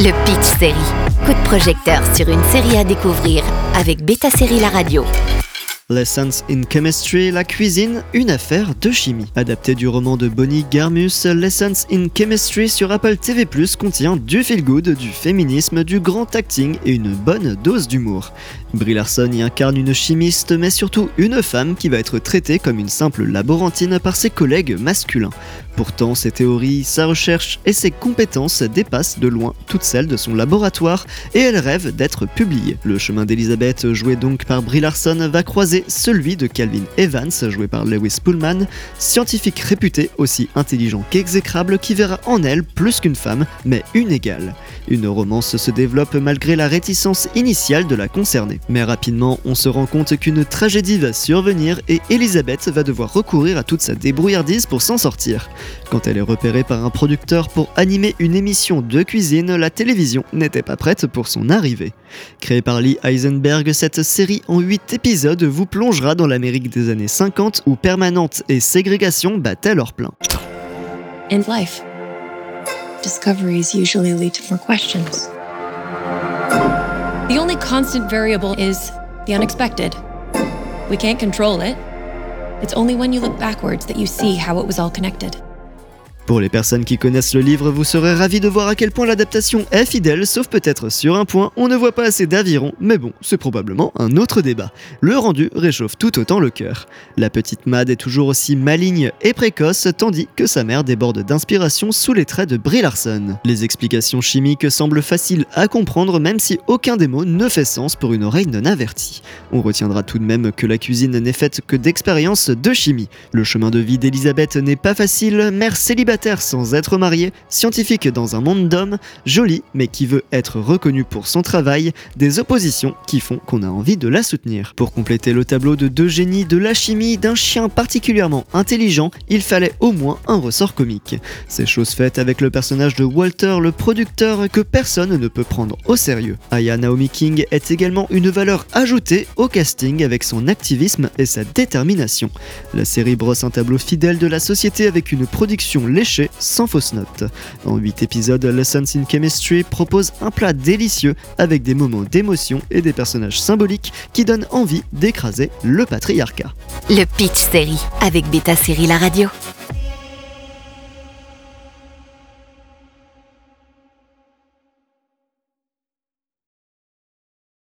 Le Pitch Série. Coup de projecteur sur une série à découvrir avec Beta Série La Radio. Lessons in Chemistry, la cuisine, une affaire de chimie. Adapté du roman de Bonnie Garmus, Lessons in Chemistry sur Apple TV+, contient du feel-good, du féminisme, du grand acting et une bonne dose d'humour. Brie Larson y incarne une chimiste, mais surtout une femme qui va être traitée comme une simple laborantine par ses collègues masculins. Pourtant, ses théories, sa recherche et ses compétences dépassent de loin toutes celles de son laboratoire et elle rêve d'être publiée. Le chemin d'Elizabeth, joué donc par Brie Larson, va croiser celui de Calvin Evans, joué par Lewis Pullman, scientifique réputé aussi intelligent qu'exécrable qui verra en elle plus qu'une femme, mais une égale. Une romance se développe malgré la réticence initiale de la concernée. Mais rapidement, on se rend compte qu'une tragédie va survenir et Elisabeth va devoir recourir à toute sa débrouillardise pour s'en sortir. Quand elle est repérée par un producteur pour animer une émission de cuisine, la télévision n'était pas prête pour son arrivée. Créée par Lee Eisenberg, cette série en 8 épisodes vous plongera dans l'Amérique des années 50 où permanente et ségrégation battaient leur plein. In life, discoveries usually lead to more questions. The only constant variable is the unexpected. We can't control it. It's only when you look backwards that you see how it was all connected. Pour les personnes qui connaissent le livre, vous serez ravis de voir à quel point l'adaptation est fidèle, sauf peut-être sur un point, on ne voit pas assez d'aviron, mais bon, c'est probablement un autre débat. Le rendu réchauffe tout autant le cœur. La petite Mad est toujours aussi maligne et précoce, tandis que sa mère déborde d'inspiration sous les traits de Brie Larson. Les explications chimiques semblent faciles à comprendre, même si aucun des mots ne fait sens pour une oreille non avertie. On retiendra tout de même que la cuisine n'est faite que d'expériences de chimie. Le chemin de vie d'Elisabeth n'est pas facile, mère célibataire sans être mariée, scientifique dans un monde d'hommes, jolie mais qui veut être reconnue pour son travail, des oppositions qui font qu'on a envie de la soutenir. Pour compléter le tableau de deux génies de la chimie, d'un chien particulièrement intelligent, il fallait au moins un ressort comique. C'est chose faite avec le personnage de Walter, le producteur que personne ne peut prendre au sérieux. Aya Naomi King est également une valeur ajoutée au casting avec son activisme et sa détermination. La série brosse un tableau fidèle de la société avec une production sans fausse note. En 8 épisodes, Lessons in Chemistry propose un plat délicieux avec des moments d'émotion et des personnages symboliques qui donnent envie d'écraser le patriarcat. Le Pitch Série avec Beta Série La Radio.